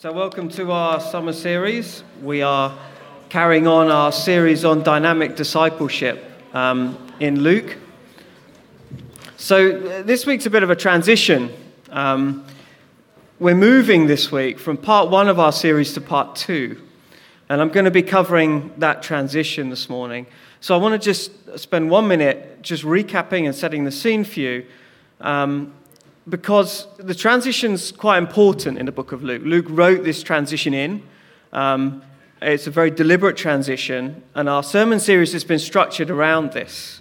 So, welcome to our summer series. We are carrying on our series on dynamic discipleship um, in Luke. So, uh, this week's a bit of a transition. Um, we're moving this week from part one of our series to part two. And I'm going to be covering that transition this morning. So, I want to just spend one minute just recapping and setting the scene for you. Um, because the transition's quite important in the book of Luke. Luke wrote this transition in. Um, it's a very deliberate transition, and our sermon series has been structured around this.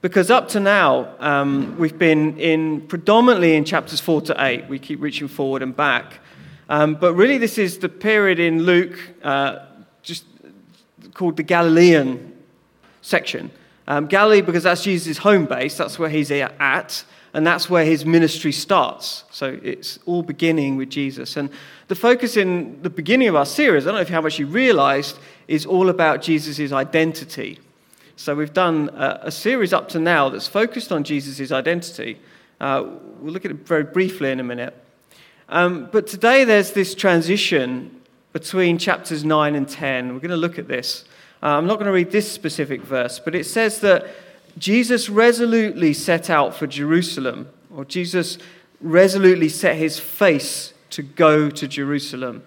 Because up to now, um, we've been in predominantly in chapters 4 to 8. We keep reaching forward and back. Um, but really, this is the period in Luke uh, just called the Galilean section. Um, Galilee, because that's Jesus' home base, that's where he's at and that's where his ministry starts. So it's all beginning with Jesus. And the focus in the beginning of our series, I don't know if how much you realized, is all about Jesus' identity. So we've done a, series up to now that's focused on Jesus' identity. Uh, we'll look at it very briefly in a minute. Um, but today there's this transition between chapters 9 and 10. We're going to look at this. Uh, I'm not going to read this specific verse, but it says that Jesus resolutely set out for Jerusalem, or Jesus resolutely set his face to go to Jerusalem.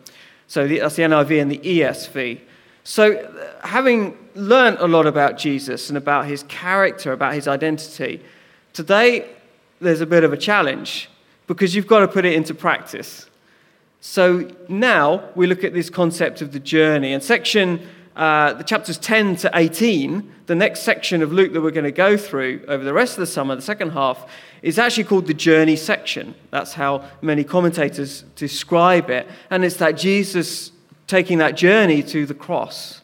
So that's the NIV and the ESV. So, uh, having learned a lot about Jesus and about his character, about his identity, today there's a bit of a challenge because you've got to put it into practice. So now we look at this concept of the journey. And section uh, the chapters 10 to 18, the next section of Luke that we're going to go through over the rest of the summer, the second half, is actually called the journey section. That's how many commentators describe it. And it's that Jesus taking that journey to the cross.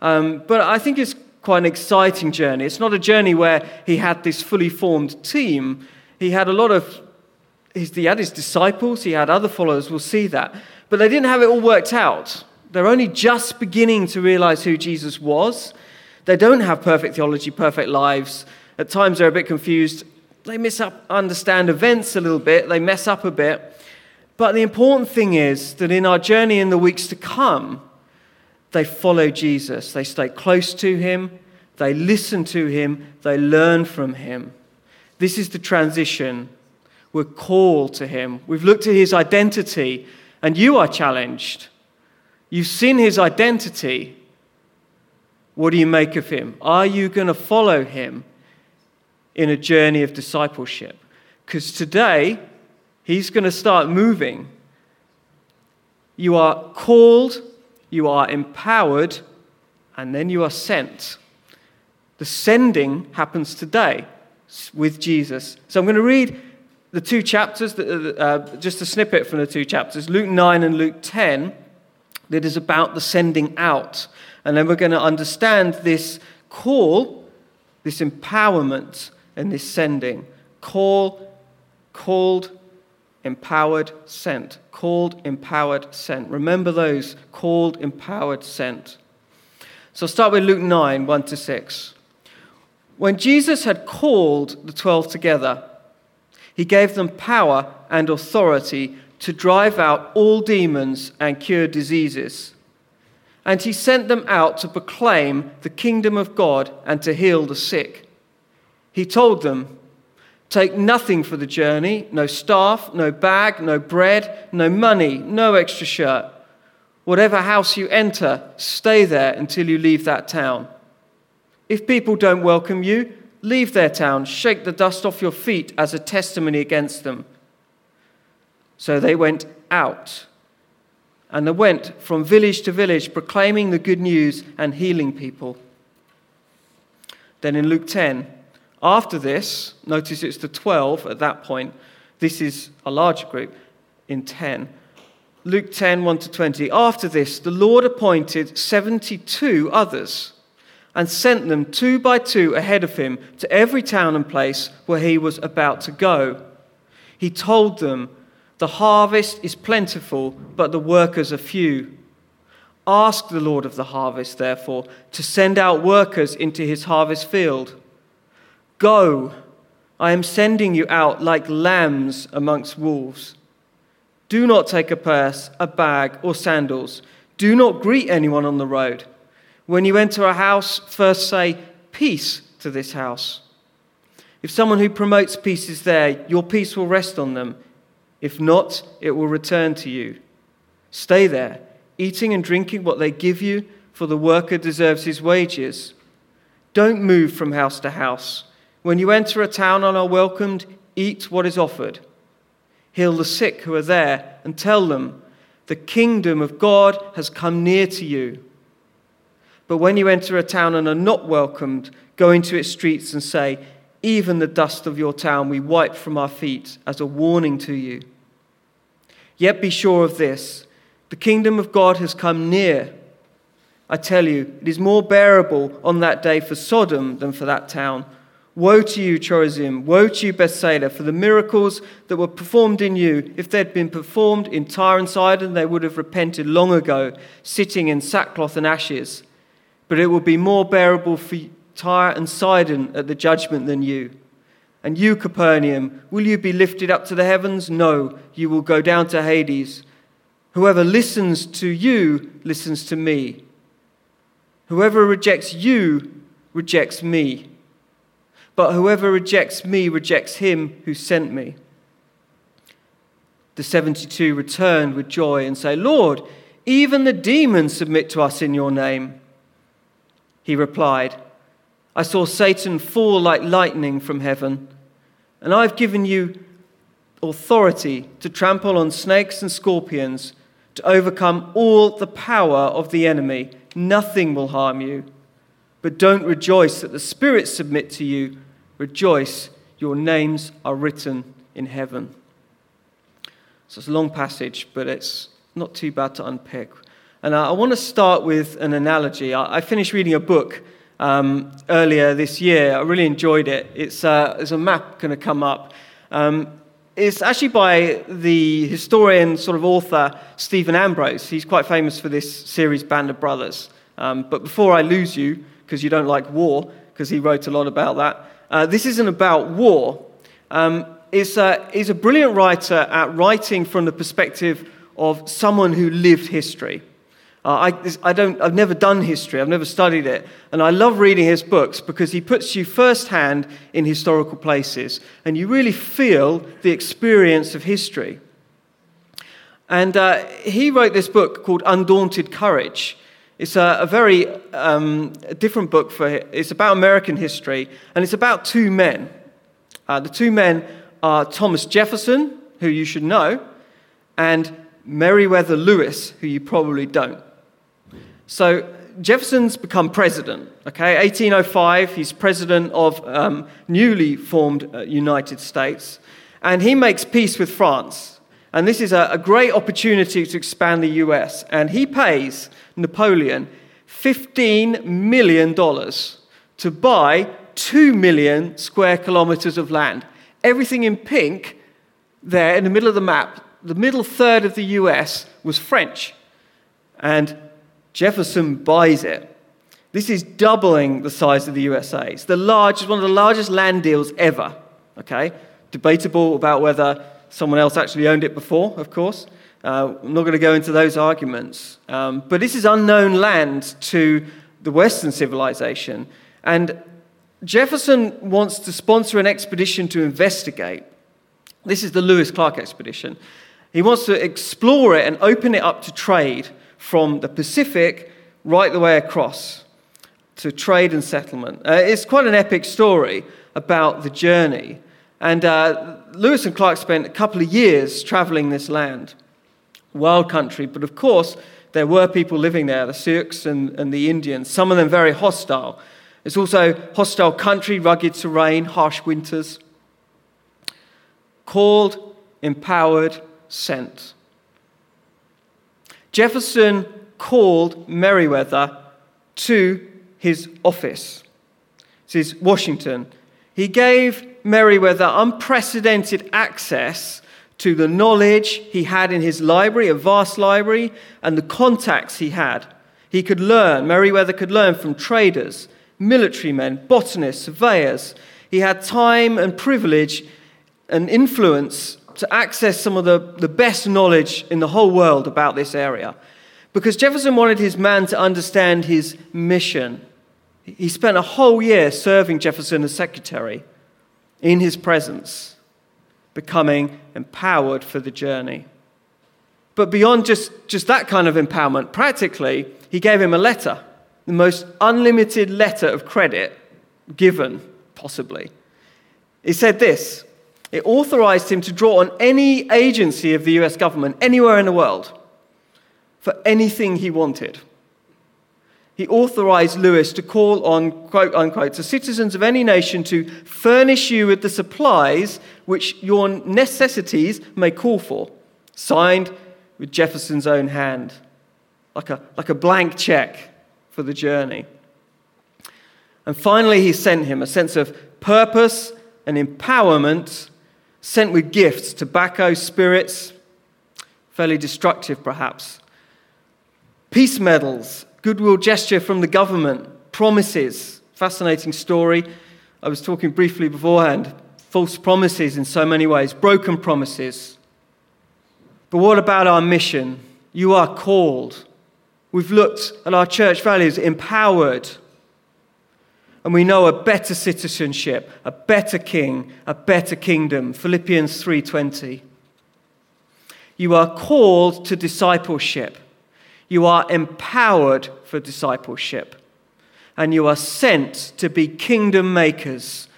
Um, but I think it's quite an exciting journey. It's not a journey where he had this fully formed team. He had a lot of, he had his disciples, he had other followers, we'll see that. But they didn't have it all worked out. They're only just beginning to realize who Jesus was. They don't have perfect theology, perfect lives. At times they're a bit confused. They misunderstand events a little bit, they mess up a bit. But the important thing is that in our journey in the weeks to come, they follow Jesus. They stay close to him, they listen to him, they learn from him. This is the transition. We're called to him. We've looked at his identity, and you are challenged. You've seen his identity. What do you make of him? Are you going to follow him in a journey of discipleship? Because today, he's going to start moving. You are called, you are empowered, and then you are sent. The sending happens today with Jesus. So I'm going to read the two chapters, uh, just a snippet from the two chapters Luke 9 and Luke 10 that is about the sending out. And then we're going to understand this call, this empowerment, and this sending. Call, called, empowered, sent. Called, empowered, sent. Remember those called, empowered, sent. So start with Luke 9 1 to 6. When Jesus had called the twelve together, he gave them power and authority to drive out all demons and cure diseases. And he sent them out to proclaim the kingdom of God and to heal the sick. He told them, Take nothing for the journey no staff, no bag, no bread, no money, no extra shirt. Whatever house you enter, stay there until you leave that town. If people don't welcome you, leave their town, shake the dust off your feet as a testimony against them. So they went out. And they went from village to village, proclaiming the good news and healing people. Then in Luke 10, after this, notice it's the 12 at that point. This is a larger group in 10. Luke 10, 1 to 20. After this, the Lord appointed 72 others and sent them two by two ahead of him to every town and place where he was about to go. He told them, the harvest is plentiful, but the workers are few. Ask the Lord of the harvest, therefore, to send out workers into his harvest field. Go, I am sending you out like lambs amongst wolves. Do not take a purse, a bag, or sandals. Do not greet anyone on the road. When you enter a house, first say, Peace to this house. If someone who promotes peace is there, your peace will rest on them. If not, it will return to you. Stay there, eating and drinking what they give you, for the worker deserves his wages. Don't move from house to house. When you enter a town and are welcomed, eat what is offered. Heal the sick who are there and tell them, The kingdom of God has come near to you. But when you enter a town and are not welcomed, go into its streets and say, Even the dust of your town we wipe from our feet as a warning to you. Yet be sure of this the kingdom of God has come near. I tell you, it is more bearable on that day for Sodom than for that town. Woe to you, Chorazin! Woe to you, Bethsaida! For the miracles that were performed in you, if they had been performed in Tyre and Sidon, they would have repented long ago, sitting in sackcloth and ashes. But it will be more bearable for Tyre and Sidon at the judgment than you. And you, Capernaum, will you be lifted up to the heavens? No, you will go down to Hades. Whoever listens to you listens to me. Whoever rejects you rejects me. But whoever rejects me rejects him who sent me. The 72 returned with joy and say, Lord, even the demons submit to us in your name. He replied, I saw Satan fall like lightning from heaven, and I've given you authority to trample on snakes and scorpions, to overcome all the power of the enemy. Nothing will harm you. But don't rejoice that the spirits submit to you Rejoice, your names are written in heaven. So it's a long passage, but it's not too bad to unpick. And I want to start with an analogy. I finished reading a book um, earlier this year. I really enjoyed it. It's, uh, there's a map going to come up. Um, it's actually by the historian, sort of author, Stephen Ambrose. He's quite famous for this series, Band of Brothers. Um, but before I lose you, because you don't like war, because he wrote a lot about that, uh, this isn't about war. Um, is, a, is a brilliant writer at writing from the perspective of someone who lived history. Uh, I, I don't, I've never done history, I've never studied it, and I love reading his books because he puts you firsthand in historical places and you really feel the experience of history. And uh, he wrote this book called Undaunted Courage. It's a, a very um, different book for it's about American history, and it's about two men. Uh, the two men are Thomas Jefferson, who you should know, and Meriwether Lewis, who you probably don't. So Jefferson's become president. Okay, 1805, he's president of um, newly formed uh, United States, and he makes peace with France. And this is a, a great opportunity to expand the US. And he pays Napoleon $15 million to buy 2 million square kilometers of land. Everything in pink there in the middle of the map, the middle third of the US was French. And Jefferson buys it. This is doubling the size of the USA. It's the largest, one of the largest land deals ever. Okay? Debatable about whether Someone else actually owned it before, of course. Uh, I'm not going to go into those arguments. Um, but this is unknown land to the Western civilization. And Jefferson wants to sponsor an expedition to investigate. This is the Lewis Clark expedition. He wants to explore it and open it up to trade from the Pacific right the way across to trade and settlement. Uh, it's quite an epic story about the journey. And uh, Lewis and Clark spent a couple of years traveling this land. Wild country, but of course, there were people living there, the Sioux and, and the Indians, some of them very hostile. It's also hostile country, rugged terrain, harsh winters. Called, empowered, sent. Jefferson called Meriwether to his office. This is Washington. He gave Meriwether unprecedented access to the knowledge he had in his library, a vast library, and the contacts he had. He could learn, Meriwether could learn from traders, military men, botanists, surveyors. He had time and privilege and influence to access some of the, the best knowledge in the whole world about this area. Because Jefferson wanted his man to understand his mission. He spent a whole year serving Jefferson as secretary in his presence, becoming empowered for the journey. But beyond just, just that kind of empowerment, practically, he gave him a letter, the most unlimited letter of credit given, possibly. He said this it authorized him to draw on any agency of the US government anywhere in the world for anything he wanted. He authorized Lewis to call on, quote unquote, the citizens of any nation to furnish you with the supplies which your necessities may call for, signed with Jefferson's own hand, like a, like a blank check for the journey. And finally, he sent him a sense of purpose and empowerment, sent with gifts, tobacco, spirits, fairly destructive perhaps, peace medals, goodwill gesture from the government, promises. Fascinating story. I was talking briefly beforehand. False promises in so many ways, broken promises. But what about our mission? You are called. We've looked at our church values empowered, and we know a better citizenship, a better king, a better kingdom. Philippians 3:20. You are called to discipleship. You are empowered for discipleship. And you are sent to be kingdom makers,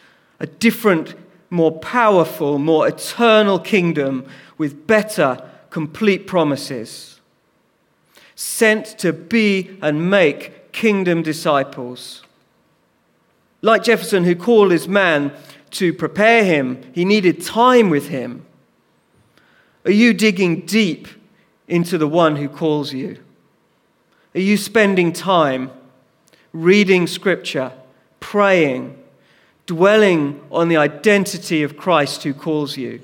a different, more powerful, more eternal kingdom with better, complete promises. Sent to be and make kingdom disciples. Like Jefferson, who called his man to prepare him, he needed time with him. Are you digging deep into the one who calls you? Are you spending time reading scripture, praying, dwelling on the identity of Christ who calls you?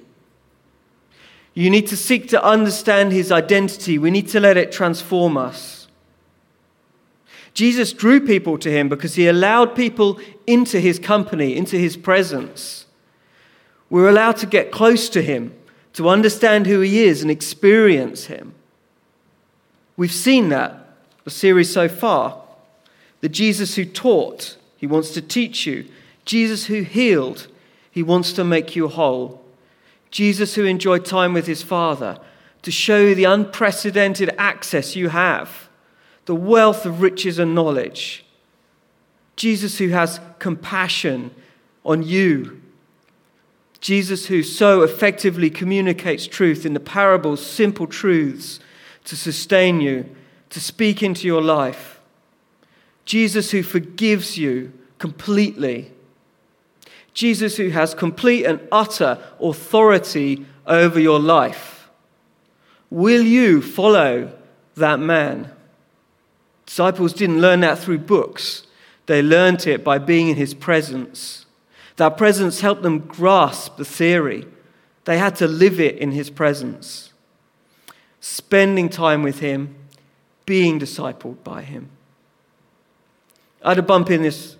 You need to seek to understand his identity. We need to let it transform us. Jesus drew people to him because he allowed people into his company, into his presence. We're allowed to get close to him, to understand who he is and experience him. We've seen that, the series so far. The Jesus who taught, he wants to teach you. Jesus who healed, he wants to make you whole. Jesus who enjoyed time with his Father, to show you the unprecedented access you have the wealth of riches and knowledge. Jesus, who has compassion on you. Jesus, who so effectively communicates truth in the parables, simple truths to sustain you, to speak into your life. Jesus, who forgives you completely. Jesus, who has complete and utter authority over your life. Will you follow that man? Disciples didn't learn that through books, they learned it by being in his presence. That presence helped them grasp the theory. They had to live it in his presence. Spending time with him, being discipled by him. I had a bump in this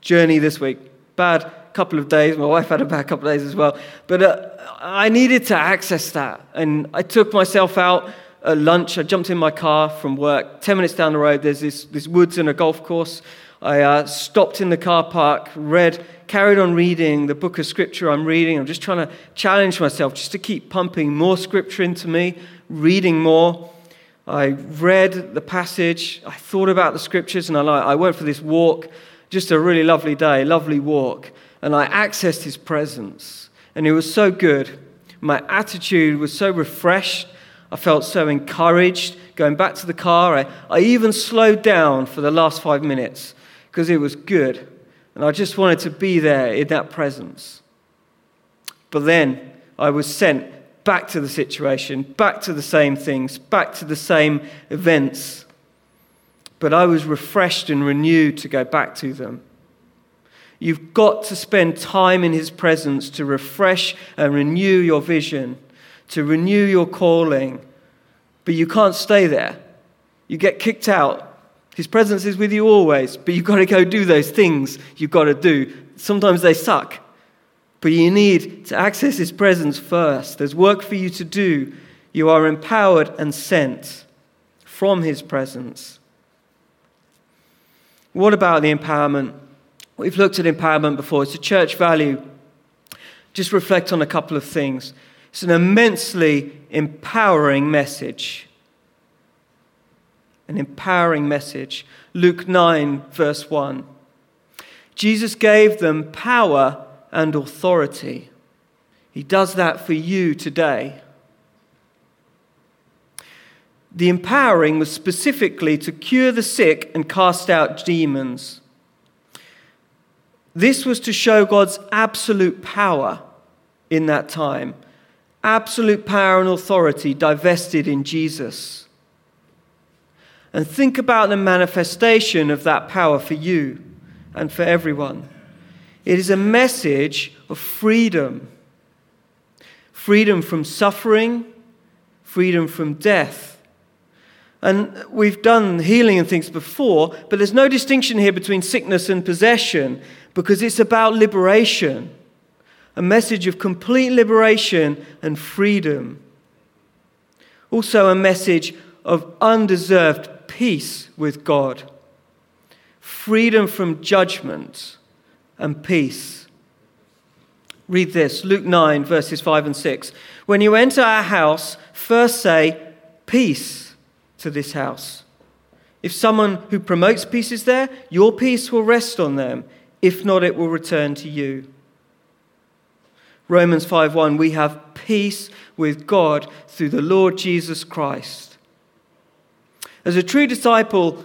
journey this week. Bad couple of days. My wife had a bad couple of days as well. But uh, I needed to access that. And I took myself out at lunch, I jumped in my car from work. Ten minutes down the road, there's this, this woods and a golf course. I uh, stopped in the car park, read, carried on reading the book of scripture I'm reading. I'm just trying to challenge myself just to keep pumping more scripture into me, reading more. I read the passage, I thought about the scriptures, and I, I went for this walk. Just a really lovely day, lovely walk. And I accessed his presence. And it was so good. My attitude was so refreshed I felt so encouraged going back to the car. I, I even slowed down for the last five minutes because it was good. And I just wanted to be there in that presence. But then I was sent back to the situation, back to the same things, back to the same events. But I was refreshed and renewed to go back to them. You've got to spend time in His presence to refresh and renew your vision to renew your calling, but you can't stay there. You get kicked out. His presence is with you always, but you've got to go do those things you've got to do. Sometimes they suck, But you need to access His presence first. There's work for you to do. You are empowered and sent from His presence. What about the empowerment? We've looked at empowerment before. It's a church value. Just reflect on a couple of things. It's an immensely empowering message. An empowering message. Luke 9, verse 1. Jesus gave them power and authority. He does that for you today. The empowering was specifically to cure the sick and cast out demons. This was to show God's absolute power in that time, absolute power and authority divested in Jesus. And think about the manifestation of that power for you and for everyone. It is a message of freedom freedom from suffering, freedom from death. And we've done healing and things before, but there's no distinction here between sickness and possession because it's about liberation a message of complete liberation and freedom. Also, a message of undeserved peace with God, freedom from judgment and peace. Read this Luke 9, verses 5 and 6. When you enter our house, first say, Peace to this house. If someone who promotes peace is there, your peace will rest on them. If not, it will return to you. Romans 5:1 we have peace with God through the Lord Jesus Christ. As a true disciple,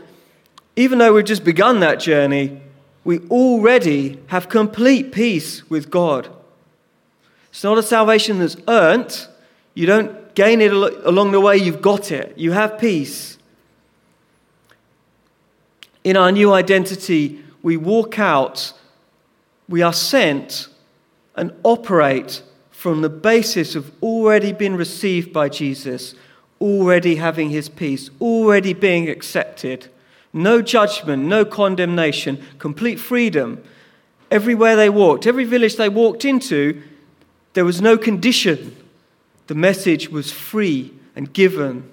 even though we've just begun that journey, we already have complete peace with God. It's not a salvation that's earned. You don't gain it along the way, you've got it. You have peace. In our new identity, we walk out, we are sent and operate from the basis of already being received by Jesus, already having his peace, already being accepted. No judgment, no condemnation, complete freedom. Everywhere they walked, every village they walked into, there was no condition. The message was free and given.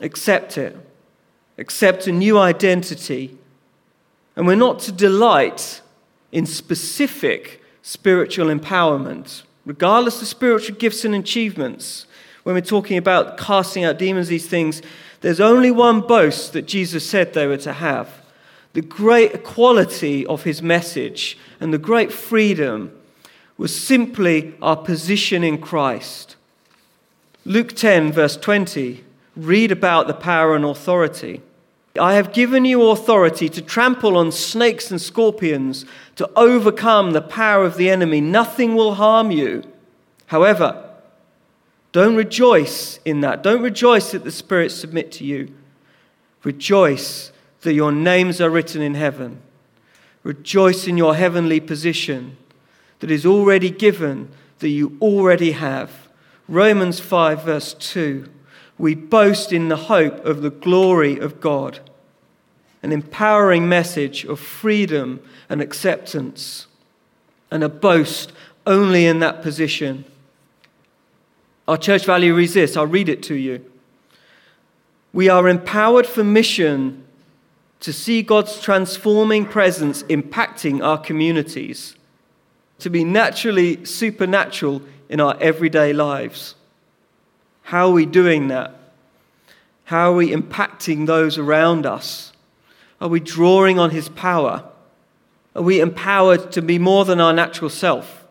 Accept it. Accept a new identity. And we're not to delight in specific spiritual empowerment, regardless of spiritual gifts and achievements. When we're talking about casting out demons, these things, there's only one boast that Jesus said they were to have the great quality of his message and the great freedom was simply our position in Christ. Luke 10, verse 20, read about the power and authority. I have given you authority to trample on snakes and scorpions, to overcome the power of the enemy. Nothing will harm you. However, don't rejoice in that. Don't rejoice that the spirits submit to you. Rejoice that your names are written in heaven. Rejoice in your heavenly position that is already given, that you already have. Romans 5, verse 2. We boast in the hope of the glory of God an empowering message of freedom and acceptance, and a boast only in that position. Our church value reads this I'll read it to you. We are empowered for mission to see God's transforming presence impacting our communities, to be naturally supernatural in our everyday lives. How are we doing that? How are we impacting those around us? Are we drawing on His power? Are we empowered to be more than our natural self?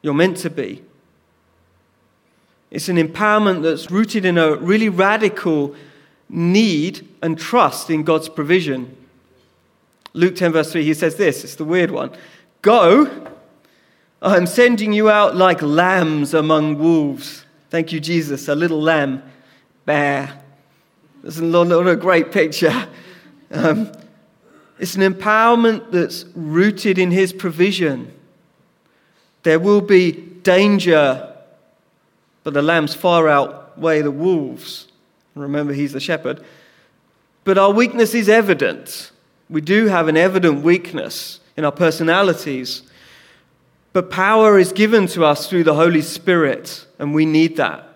You're meant to be. It's an empowerment that's rooted in a really radical need and trust in God's provision. Luke 10, verse 3, he says this it's the weird one Go, I'm sending you out like lambs among wolves. Thank you, Jesus, a little lamb, bear. That's not a great picture. Um, it's an empowerment that's rooted in His provision. There will be danger, but the lambs far outweigh the wolves. Remember, He's the shepherd. But our weakness is evident. We do have an evident weakness in our personalities. But power is given to us through the Holy Spirit, and we need that.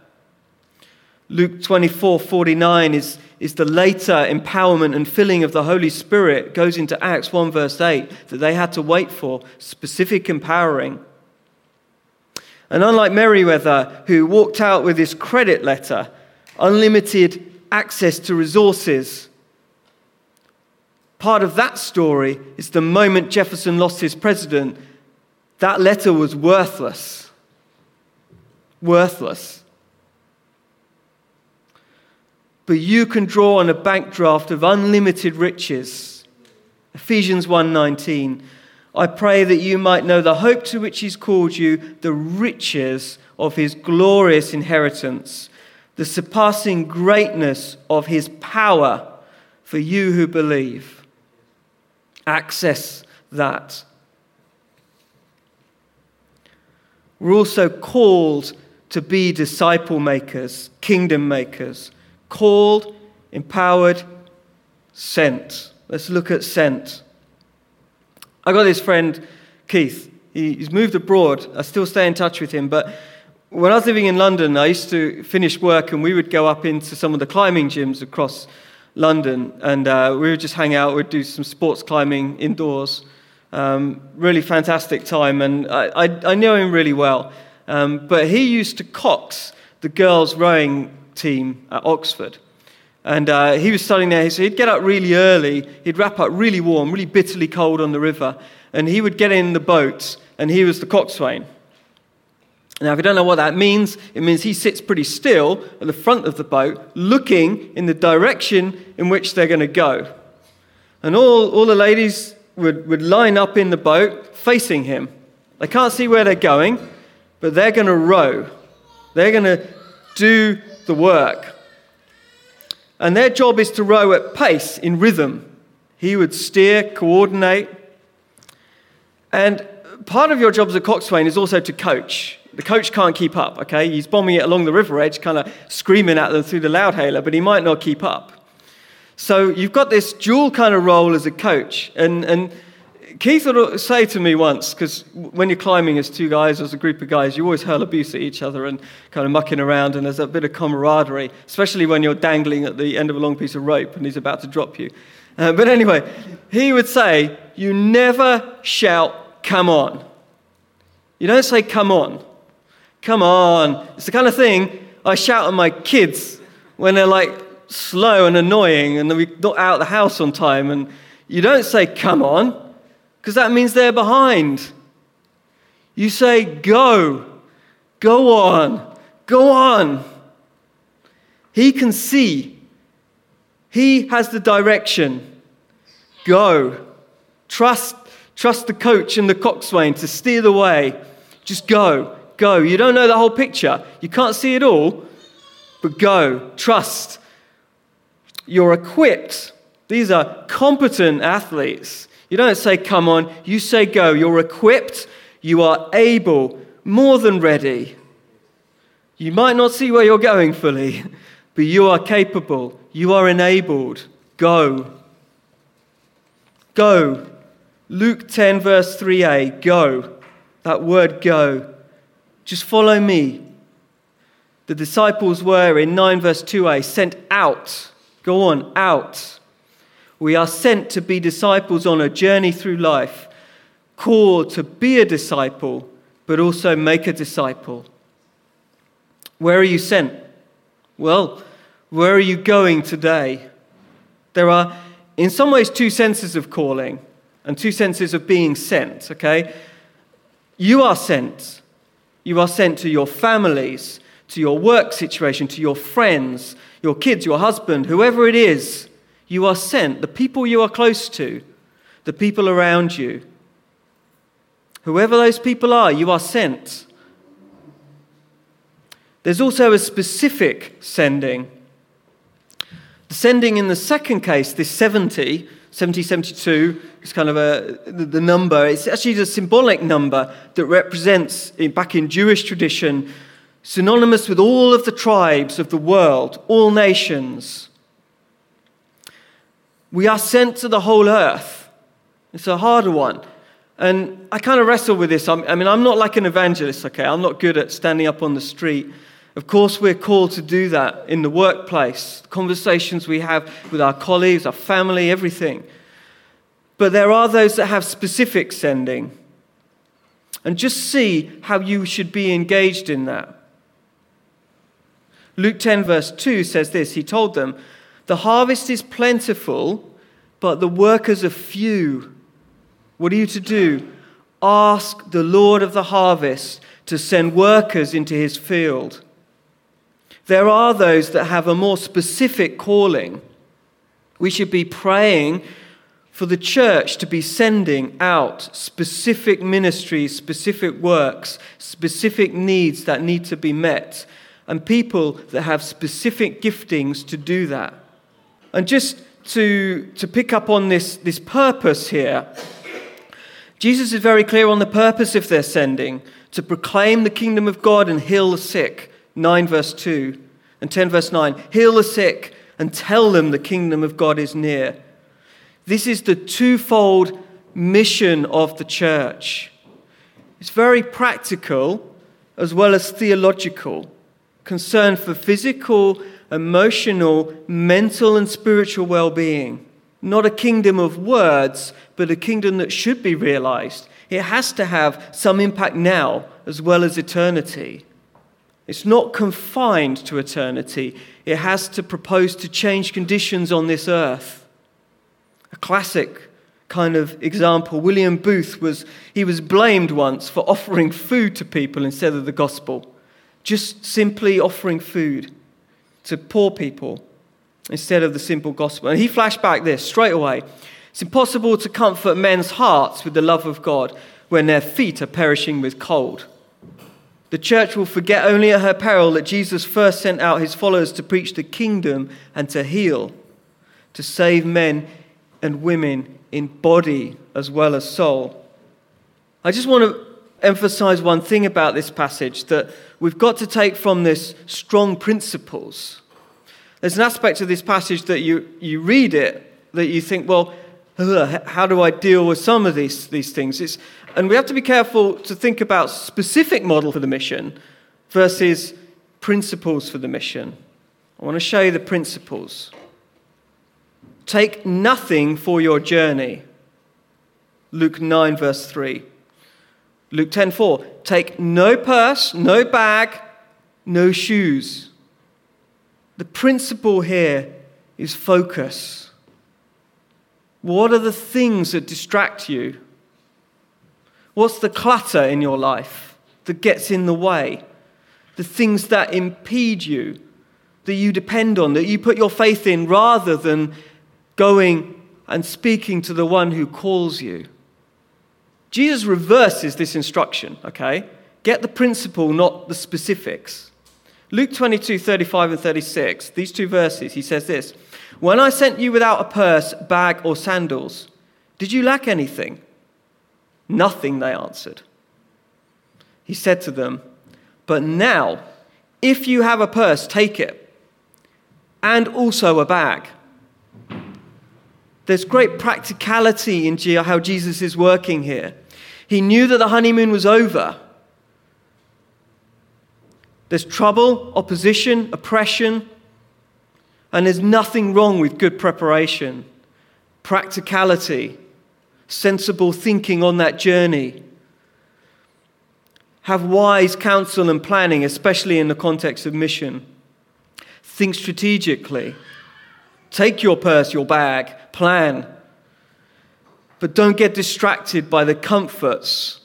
Luke 24 49 is, is the later empowerment and filling of the Holy Spirit, goes into Acts 1 verse 8, that they had to wait for specific empowering. And unlike Meriwether, who walked out with his credit letter, unlimited access to resources, part of that story is the moment Jefferson lost his president, that letter was worthless. Worthless. But you can draw on a bank draft of unlimited riches. Ephesians 1:19 I pray that you might know the hope to which he's called you, the riches of his glorious inheritance, the surpassing greatness of his power for you who believe. Access that. We're also called to be disciple makers, kingdom makers. Called, empowered, sent. Let's look at sent. I got this friend, Keith. He's moved abroad. I still stay in touch with him. But when I was living in London, I used to finish work and we would go up into some of the climbing gyms across London. And uh, we would just hang out. We'd do some sports climbing indoors. Um, really fantastic time. And I, I, I knew him really well. Um, but he used to cox the girls' rowing team at Oxford. And uh, he was studying there. So he'd get up really early. He'd wrap up really warm, really bitterly cold on the river. And he would get in the boat, and he was the coxswain. Now, if you don't know what that means, it means he sits pretty still at the front of the boat, looking in the direction in which they're going to go. And all, all the ladies would, would line up in the boat facing him. They can't see where they're going, but they're going to row. They're going to do the work. And their job is to row at pace, in rhythm. He would steer, coordinate. And part of your job as a coxswain is also to coach. The coach can't keep up, okay? He's bombing it along the river edge, kind of screaming at them through the loudhailer, but he might not keep up. So you've got this dual kind of role as a coach. And, and Keith would say to me once, because when you're climbing as two guys, as a group of guys, you always hurl abuse at each other and kind of mucking around, and there's a bit of camaraderie, especially when you're dangling at the end of a long piece of rope and he's about to drop you. Uh, but anyway, he would say, You never shout, come on. You don't say, come on. Come on. It's the kind of thing I shout at my kids when they're like slow and annoying and we're not out of the house on time. And you don't say, come on because that means they're behind. You say, Go, go on, go on. He can see, He has the direction. Go. Trust, trust the coach and the coxswain to steer the way. Just go, go. You don't know the whole picture, you can't see it all, but go. Trust. You're equipped. These are competent athletes. You don't say, come on, you say, go. You're equipped, you are able, more than ready. You might not see where you're going fully, but you are capable, you are enabled. Go. Go. Luke 10, verse 3a, go. That word go. Just follow me. The disciples were in 9, verse 2a, sent out. Go on, out. We are sent to be disciples on a journey through life, called to be a disciple, but also make a disciple. Where are you sent? Well, where are you going today? There are, in some ways, two senses of calling and two senses of being sent, okay? You are sent. You are sent to your families, to your work situation, to your friends, your kids, your husband, whoever it is. You are sent, the people you are close to, the people around you. Whoever those people are, you are sent. There's also a specific sending. The sending in the second case, this 70, 70, 72, is kind of a, the, the number. It's actually a symbolic number that represents, back in Jewish tradition, synonymous with all of the tribes of the world, all nations. We are sent to the whole earth. It's a harder one. And I kind of wrestle with this. I mean, I'm not like an evangelist, okay? I'm not good at standing up on the street. Of course, we're called to do that in the workplace, conversations we have with our colleagues, our family, everything. But there are those that have specific sending. And just see how you should be engaged in that. Luke 10, verse 2 says this He told them, The harvest is plentiful, but the workers are few. What are you to do? Ask the Lord of the harvest to send workers into his field. There are those that have a more specific calling. We should be praying for the church to be sending out specific ministries, specific works, specific needs that need to be met, and people that have specific giftings to do that. And just to, to pick up on this, this purpose here, Jesus is very clear on the purpose of their sending to proclaim the kingdom of God and heal the sick. 9 verse 2 and 10 verse 9. Heal the sick and tell them the kingdom of God is near. This is the twofold mission of the church. It's very practical as well as theological, concern for physical, emotional, mental, and spiritual well being. Not a kingdom of words, but a kingdom that should be realized. It has to have some impact now as well as eternity. It's not confined to eternity, it has to propose to change conditions on this earth. A classic kind of example William Booth was he was blamed once for offering food to people instead of the gospel just simply offering food to poor people instead of the simple gospel and he flashed back this straight away it's impossible to comfort men's hearts with the love of God when their feet are perishing with cold. The church will forget only at her peril that Jesus first sent out his followers to preach the kingdom and to heal, to save men and women in body as well as soul. I just want to emphasize one thing about this passage that we've got to take from this strong principles. There's an aspect of this passage that you, you read it that you think, well, how do I deal with some of these, these things? It's, and we have to be careful to think about specific model for the mission versus principles for the mission. I want to show you the principles. Take nothing for your journey. Luke 9, verse 3. Luke 10, 4. Take no purse, no bag, no shoes. The principle here is focus. What are the things that distract you? What's the clutter in your life that gets in the way? The things that impede you, that you depend on, that you put your faith in rather than going and speaking to the one who calls you. Jesus reverses this instruction, okay? Get the principle, not the specifics. Luke 22, 35 and 36, these two verses, he says this when I sent you without a purse, bag, or sandals, did you lack anything? Nothing, they answered. He said to them, But now, if you have a purse, take it, and also a bag. There's great practicality in how Jesus is working here. He knew that the honeymoon was over. There's trouble, opposition, oppression, and there's nothing wrong with good preparation, practicality, sensible thinking on that journey. Have wise counsel and planning, especially in the context of mission. Think strategically. Take your purse, your bag, plan. But don't get distracted by the comforts,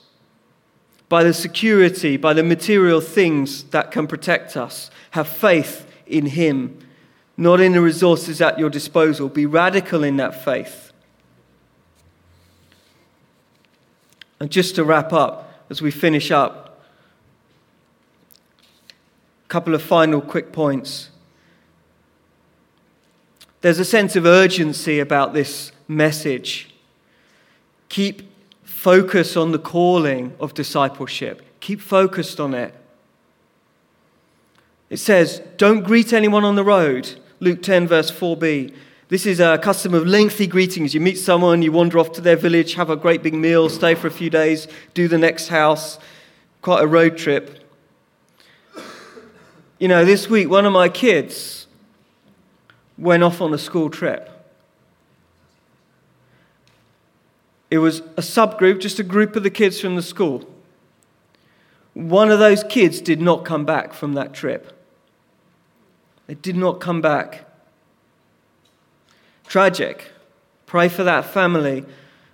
by the security, by the material things that can protect us. Have faith in Him not in the resources at your disposal. Be radical in that faith. And just to wrap up, as we finish up, a couple of final quick points. There's a sense of urgency about this message. Keep focus on the calling of discipleship. Keep focused on it. It says, Don't greet anyone on the road. Luke 10, verse 4b. This is a custom of lengthy greetings. You meet someone, you wander off to their village, have a great big meal, stay for a few days, do the next house. Quite a road trip. You know, this week, one of my kids went off on a school trip. It was a subgroup, just a group of the kids from the school. One of those kids did not come back from that trip. They did not come back. Tragic. Pray for that family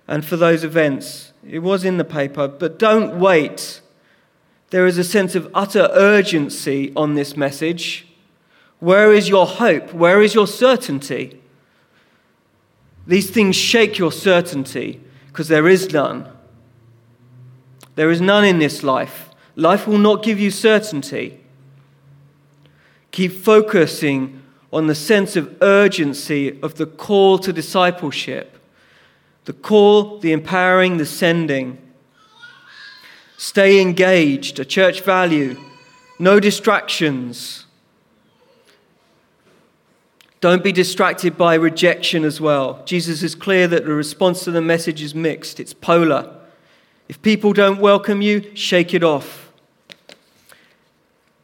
and for those events. It was in the paper, but don't wait. There is a sense of utter urgency on this message. Where is your hope? Where is your certainty? These things shake your certainty because there is none. There is none in this life. Life will not give you certainty. Keep focusing on the sense of urgency of the call to discipleship the call, the empowering, the sending. Stay engaged, a church value. No distractions. Don't be distracted by rejection as well. Jesus is clear that the response to the message is mixed, it's polar. If people don't welcome you, shake it off.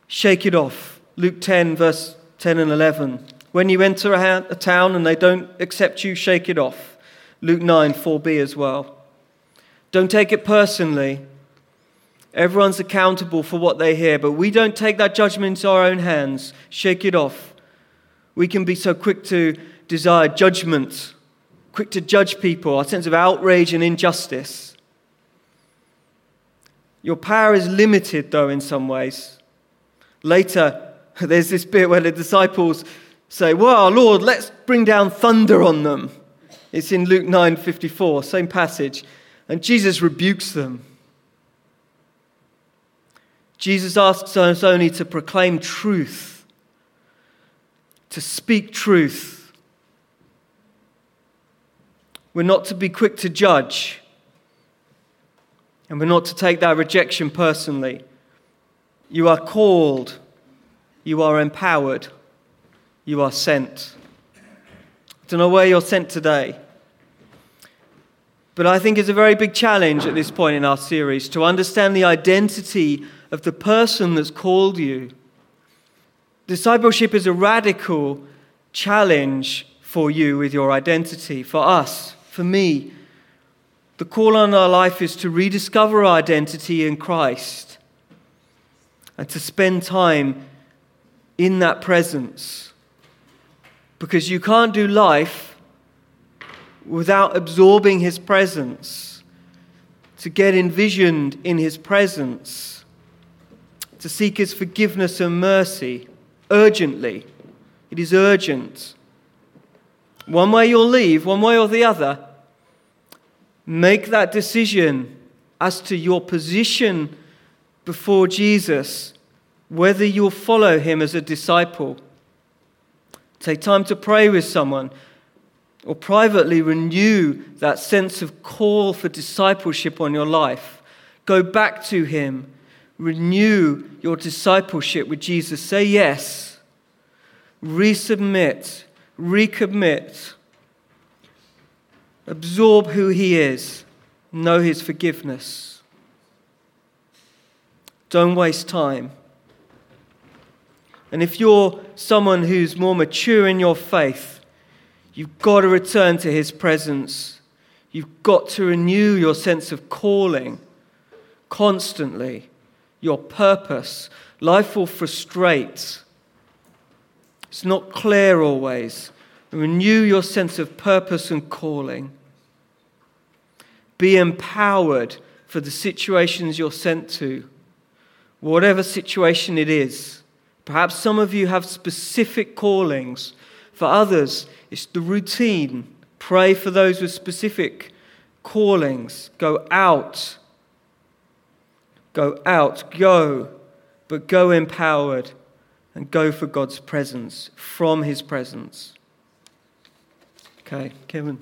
Shake it off. Luke 10, verse 10 and 11. When you enter a, a town and they don't accept you, shake it off. Luke 9, 4b as well. Don't take it personally. Everyone's accountable for what they hear, but we don't take that judgment into our own hands. Shake it off. We can be so quick to desire judgment, quick to judge people, our sense of outrage and injustice. Your power is limited, though, in some ways. Later, there's this bit where the disciples say, Well, Lord, let's bring down thunder on them. It's in Luke 9:54, same passage. And Jesus rebukes them. Jesus asks us only to proclaim truth, to speak truth. We're not to be quick to judge, and we're not to take that rejection personally. You are called, you are empowered you are sent. I don't know where you're sent today. But I think it's a very big challenge at this point in our series to understand the identity of the person that's called you. Discipleship is a radical challenge for you with your identity, for us, for me. The call on our life is to rediscover our identity in Christ and to spend time in that presence because you can't do life without absorbing His presence, to get envisioned in His presence, to seek His forgiveness and mercy urgently. It is urgent. One way you'll leave, one way or the other. Make that decision as to your position before Jesus, whether you'll follow him as a disciple. Take time to pray with someone or privately renew that sense of call for discipleship on your life. Go back to Him. Renew your discipleship with Jesus. Say yes. Resubmit. Recommit. Absorb who He is. Know His forgiveness. Don't waste time. And if you're someone who's more mature in your faith, you've got to return to his presence. You've got to renew your sense of calling constantly, your purpose. Life will frustrate. It's not clear always. Renew your sense of purpose and calling. Be empowered for the situations you're sent to, whatever situation it is. Perhaps some of you have specific callings. For others, it's the routine. Pray for those with specific callings. Go out. Go out. Go. But go empowered and go for God's presence, from His presence. Okay, Kevin.